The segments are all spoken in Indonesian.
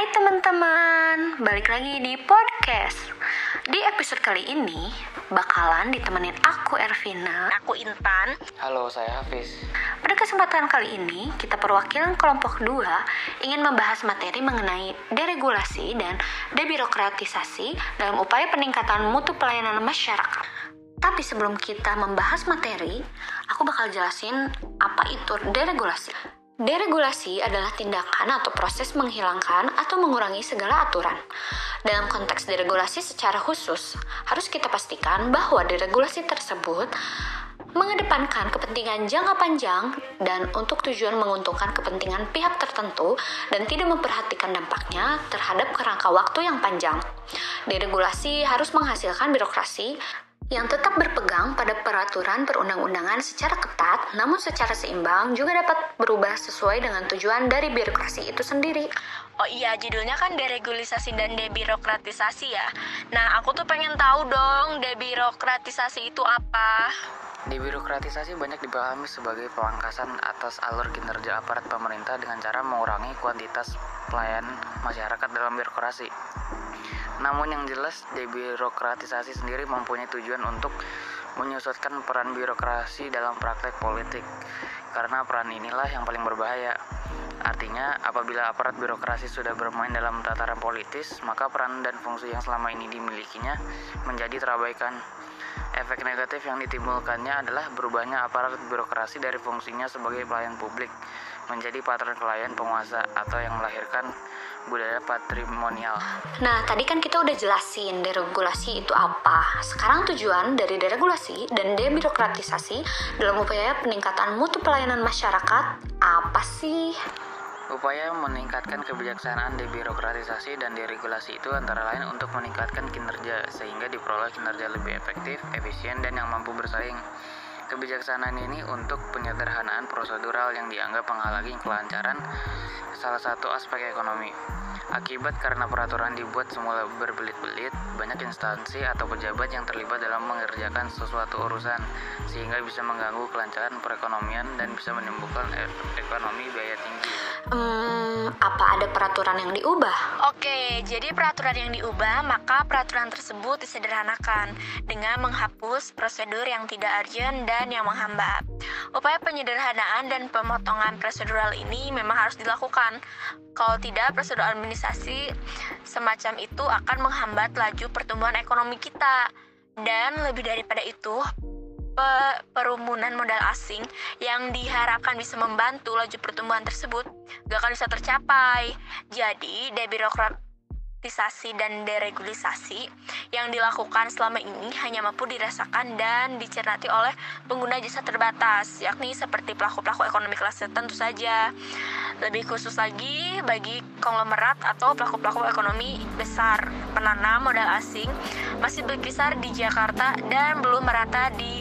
Hai teman-teman, balik lagi di podcast. Di episode kali ini bakalan ditemenin aku Ervina. Aku Intan. Halo, saya Hafiz. Pada kesempatan kali ini, kita perwakilan kelompok 2 ingin membahas materi mengenai deregulasi dan debirokratisasi dalam upaya peningkatan mutu pelayanan masyarakat. Tapi sebelum kita membahas materi, aku bakal jelasin apa itu deregulasi. Deregulasi adalah tindakan atau proses menghilangkan atau mengurangi segala aturan. Dalam konteks deregulasi secara khusus, harus kita pastikan bahwa deregulasi tersebut mengedepankan kepentingan jangka panjang dan untuk tujuan menguntungkan kepentingan pihak tertentu dan tidak memperhatikan dampaknya terhadap kerangka waktu yang panjang. Deregulasi harus menghasilkan birokrasi yang tetap berpegang pada peraturan perundang-undangan secara ketat, namun secara seimbang juga dapat berubah sesuai dengan tujuan dari birokrasi itu sendiri. Oh iya, judulnya kan deregulasi dan debirokratisasi ya. Nah, aku tuh pengen tahu dong, debirokratisasi itu apa? Debirokratisasi banyak dipahami sebagai pemangkasan atas alur kinerja aparat pemerintah dengan cara mengurangi kuantitas pelayan masyarakat dalam birokrasi. Namun yang jelas debirokratisasi sendiri mempunyai tujuan untuk menyusutkan peran birokrasi dalam praktek politik karena peran inilah yang paling berbahaya. Artinya, apabila aparat birokrasi sudah bermain dalam tataran politis, maka peran dan fungsi yang selama ini dimilikinya menjadi terabaikan. Efek negatif yang ditimbulkannya adalah berubahnya aparat birokrasi dari fungsinya sebagai pelayan publik menjadi patron klien penguasa atau yang melahirkan budaya patrimonial. Nah, tadi kan kita udah jelasin deregulasi itu apa. Sekarang tujuan dari deregulasi dan debirokratisasi dalam upaya peningkatan mutu pelayanan masyarakat apa sih? Upaya meningkatkan kebijaksanaan debirokratisasi dan deregulasi itu antara lain untuk meningkatkan kinerja sehingga diperoleh kinerja lebih efektif, efisien, dan yang mampu bersaing. Kebijaksanaan ini untuk penyederhanaan prosedural yang dianggap menghalangi kelancaran salah satu aspek ekonomi. Akibat karena peraturan dibuat semula berbelit-belit, banyak instansi atau pejabat yang terlibat dalam mengerjakan sesuatu urusan, sehingga bisa mengganggu kelancaran perekonomian dan bisa menimbulkan ekonomi biaya tinggi. Apa ada peraturan yang diubah? Oke, jadi peraturan yang diubah, maka peraturan tersebut disederhanakan dengan menghapus prosedur yang tidak urgent dan yang menghambat. Upaya penyederhanaan dan pemotongan prosedural ini memang harus dilakukan. Kalau tidak, prosedur administrasi semacam itu akan menghambat laju pertumbuhan ekonomi kita. Dan lebih daripada itu, perumunan modal asing yang diharapkan bisa membantu laju pertumbuhan tersebut gak akan bisa tercapai. Jadi, debirokrat deregulatisasi dan deregulasi yang dilakukan selama ini hanya mampu dirasakan dan dicermati oleh pengguna jasa terbatas, yakni seperti pelaku-pelaku ekonomi kelas tentu saja. Lebih khusus lagi bagi konglomerat atau pelaku-pelaku ekonomi besar penanam modal asing masih berkisar di Jakarta dan belum merata di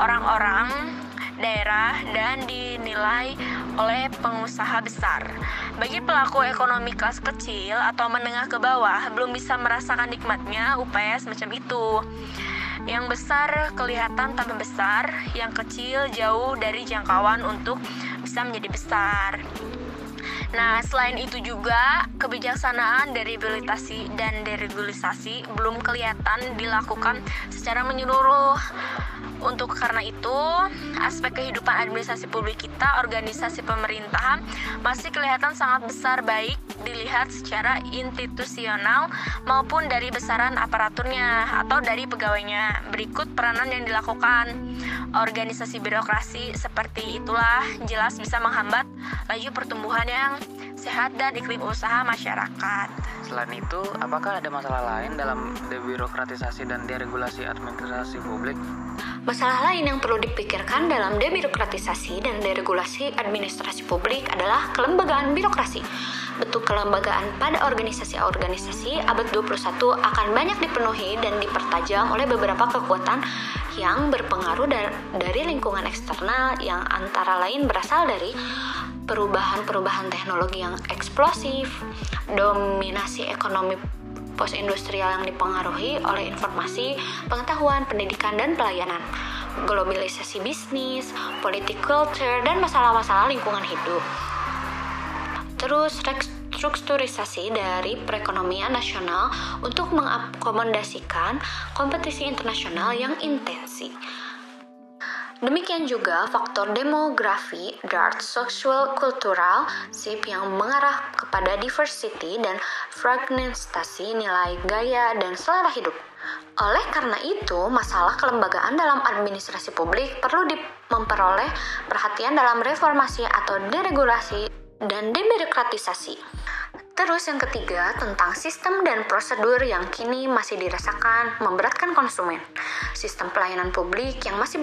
orang-orang daerah dan dinilai oleh pengusaha besar. Bagi pelaku ekonomi kelas kecil atau menengah ke bawah belum bisa merasakan nikmatnya upaya semacam itu. Yang besar kelihatan tambah besar, yang kecil jauh dari jangkauan untuk bisa menjadi besar. Nah, selain itu juga kebijaksanaan deregulasi dan deregulasi belum kelihatan dilakukan secara menyeluruh. Untuk karena itu, aspek kehidupan administrasi publik kita, organisasi pemerintahan masih kelihatan sangat besar baik dilihat secara institusional maupun dari besaran aparaturnya atau dari pegawainya. Berikut peranan yang dilakukan. Organisasi birokrasi seperti itulah jelas bisa menghambat laju pertumbuhan yang sehat dan iklim usaha masyarakat. Selain itu, apakah ada masalah lain dalam debirokratisasi dan deregulasi administrasi publik? Masalah lain yang perlu dipikirkan dalam debirokratisasi dan deregulasi administrasi publik adalah kelembagaan birokrasi. Bentuk kelembagaan pada organisasi-organisasi abad 21 akan banyak dipenuhi dan dipertajam oleh beberapa kekuatan yang berpengaruh dari lingkungan eksternal yang antara lain berasal dari perubahan-perubahan teknologi yang eksplosif, dominasi ekonomi post-industrial yang dipengaruhi oleh informasi, pengetahuan, pendidikan, dan pelayanan, globalisasi bisnis, politik culture, dan masalah-masalah lingkungan hidup. Terus restrukturisasi dari perekonomian nasional untuk mengakomodasikan kompetisi internasional yang intensi. Demikian juga faktor demografi, dart social kultural, SIP yang mengarah kepada diversity dan fragmentasi nilai gaya dan selera hidup. Oleh karena itu, masalah kelembagaan dalam administrasi publik perlu memperoleh perhatian dalam reformasi atau deregulasi dan debirokratisasi. Terus yang ketiga tentang sistem dan prosedur yang kini masih dirasakan memberatkan konsumen. Sistem pelayanan publik yang masih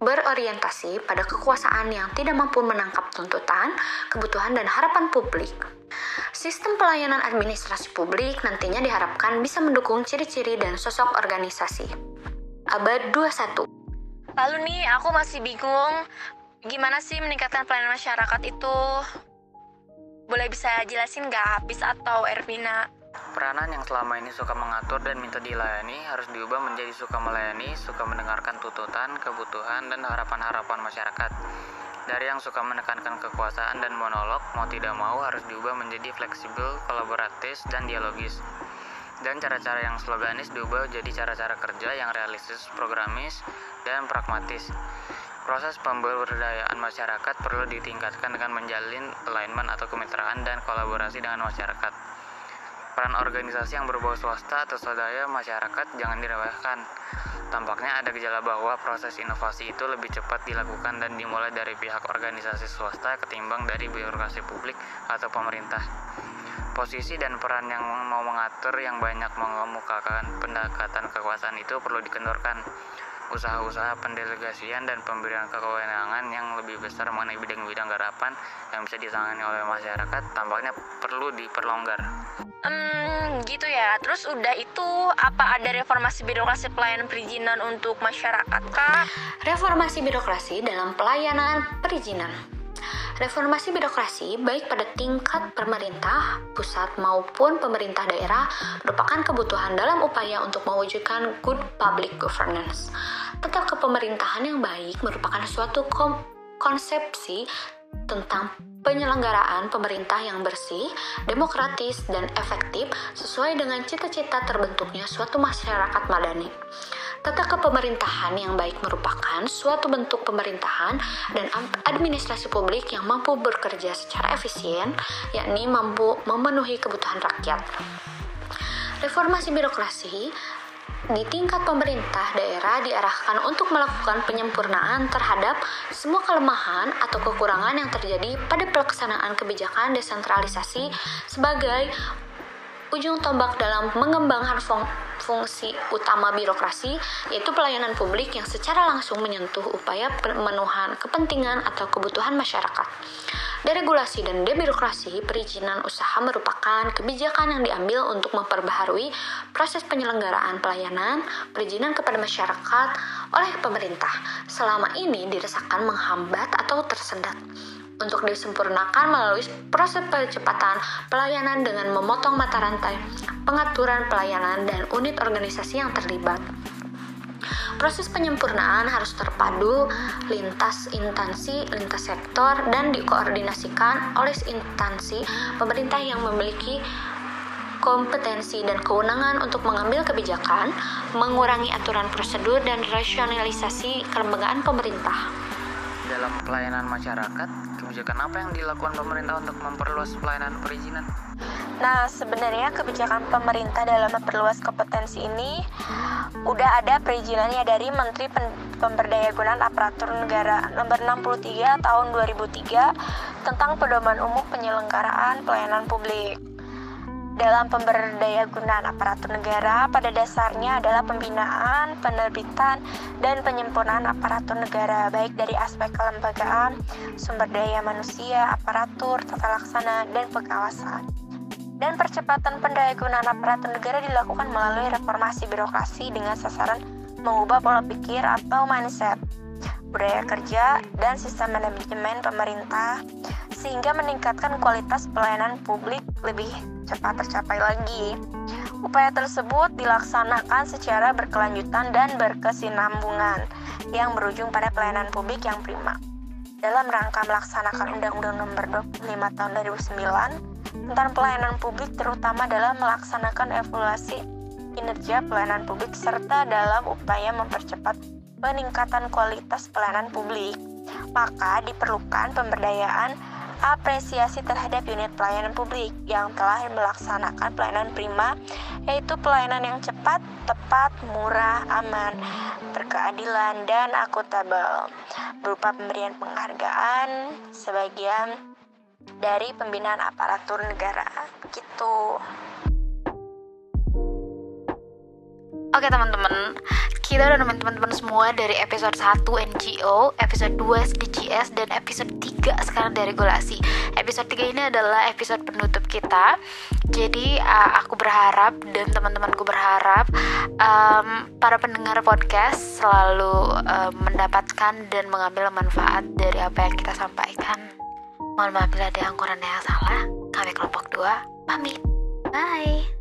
berorientasi pada kekuasaan yang tidak mampu menangkap tuntutan, kebutuhan dan harapan publik. Sistem pelayanan administrasi publik nantinya diharapkan bisa mendukung ciri-ciri dan sosok organisasi. Abad 21. Lalu nih, aku masih bingung gimana sih meningkatkan pelayanan masyarakat itu boleh bisa jelasin nggak Hafiz atau Ervina? Peranan yang selama ini suka mengatur dan minta dilayani harus diubah menjadi suka melayani, suka mendengarkan tuntutan, kebutuhan, dan harapan-harapan masyarakat. Dari yang suka menekankan kekuasaan dan monolog, mau tidak mau harus diubah menjadi fleksibel, kolaboratif, dan dialogis. Dan cara-cara yang sloganis diubah jadi cara-cara kerja yang realistis, programis, dan pragmatis. Proses pemberdayaan masyarakat perlu ditingkatkan dengan menjalin alignment atau kemitraan dan kolaborasi dengan masyarakat. Peran organisasi yang berbau swasta atau swadaya masyarakat jangan diremehkan. Tampaknya ada gejala bahwa proses inovasi itu lebih cepat dilakukan dan dimulai dari pihak organisasi swasta ketimbang dari birokrasi publik atau pemerintah. Posisi dan peran yang mau mengatur yang banyak mengemukakan pendekatan kekuasaan itu perlu dikendorkan usaha-usaha pendelegasian dan pemberian kewenangan yang lebih besar mengenai bidang-bidang garapan yang bisa ditangani oleh masyarakat tampaknya perlu diperlonggar. Hmm, gitu ya. Terus udah itu apa ada reformasi birokrasi pelayanan perizinan untuk masyarakat kah? Reformasi birokrasi dalam pelayanan perizinan. Reformasi birokrasi baik pada tingkat pemerintah pusat maupun pemerintah daerah merupakan kebutuhan dalam upaya untuk mewujudkan good public governance. Tata kepemerintahan yang baik merupakan suatu konsepsi tentang penyelenggaraan pemerintah yang bersih, demokratis, dan efektif sesuai dengan cita-cita terbentuknya suatu masyarakat madani. Tata kepemerintahan yang baik merupakan suatu bentuk pemerintahan dan administrasi publik yang mampu bekerja secara efisien, yakni mampu memenuhi kebutuhan rakyat. Reformasi birokrasi di tingkat pemerintah daerah diarahkan untuk melakukan penyempurnaan terhadap semua kelemahan atau kekurangan yang terjadi pada pelaksanaan kebijakan desentralisasi sebagai ujung tombak dalam mengembangkan fung fungsi utama birokrasi, yaitu pelayanan publik yang secara langsung menyentuh upaya pemenuhan kepentingan atau kebutuhan masyarakat. Deregulasi dan debirokrasi perizinan usaha merupakan kebijakan yang diambil untuk memperbaharui proses penyelenggaraan pelayanan perizinan kepada masyarakat oleh pemerintah. Selama ini dirasakan menghambat atau tersendat untuk disempurnakan melalui proses percepatan pelayanan dengan memotong mata rantai pengaturan pelayanan dan unit organisasi yang terlibat. Proses penyempurnaan harus terpadu lintas instansi, lintas sektor, dan dikoordinasikan oleh instansi pemerintah yang memiliki kompetensi dan kewenangan untuk mengambil kebijakan, mengurangi aturan prosedur, dan rasionalisasi kelembagaan pemerintah. Dalam pelayanan masyarakat, kebijakan apa yang dilakukan pemerintah untuk memperluas pelayanan perizinan? Nah, sebenarnya kebijakan pemerintah dalam memperluas kompetensi ini udah ada perizinannya dari Menteri Pemberdayagunaan Aparatur Negara nomor 63 tahun 2003 tentang pedoman umum penyelenggaraan pelayanan publik. Dalam pemberdayagunaan aparatur negara, pada dasarnya adalah pembinaan, penerbitan, dan penyempurnaan aparatur negara, baik dari aspek kelembagaan, sumber daya manusia, aparatur, tata laksana, dan pengawasan. Dan percepatan pendayagunaan aparatur negara dilakukan melalui reformasi birokrasi dengan sasaran mengubah pola pikir atau mindset, budaya kerja, dan sistem manajemen pemerintah sehingga meningkatkan kualitas pelayanan publik lebih cepat tercapai lagi. Upaya tersebut dilaksanakan secara berkelanjutan dan berkesinambungan yang berujung pada pelayanan publik yang prima. Dalam rangka melaksanakan Undang-Undang Nomor 25 Tahun 2009 tentang pelayanan publik terutama dalam melaksanakan evaluasi kinerja pelayanan publik serta dalam upaya mempercepat peningkatan kualitas pelayanan publik. Maka diperlukan pemberdayaan apresiasi terhadap unit pelayanan publik yang telah melaksanakan pelayanan prima, yaitu pelayanan yang cepat, tepat, murah, aman, berkeadilan, dan akuntabel, berupa pemberian penghargaan sebagian dari pembinaan aparatur negara. Gitu. Oke teman-teman, kita udah nemuin teman-teman semua dari episode 1 NGO, episode 2 SDGs, dan episode 3 sekarang dari regulasi. Episode 3 ini adalah episode penutup kita. Jadi uh, aku berharap dan teman-temanku berharap um, para pendengar podcast selalu uh, mendapatkan dan mengambil manfaat dari apa yang kita sampaikan. Mohon maaf bila ada yang kurang yang salah. Kami kelompok 2 pamit. Bye.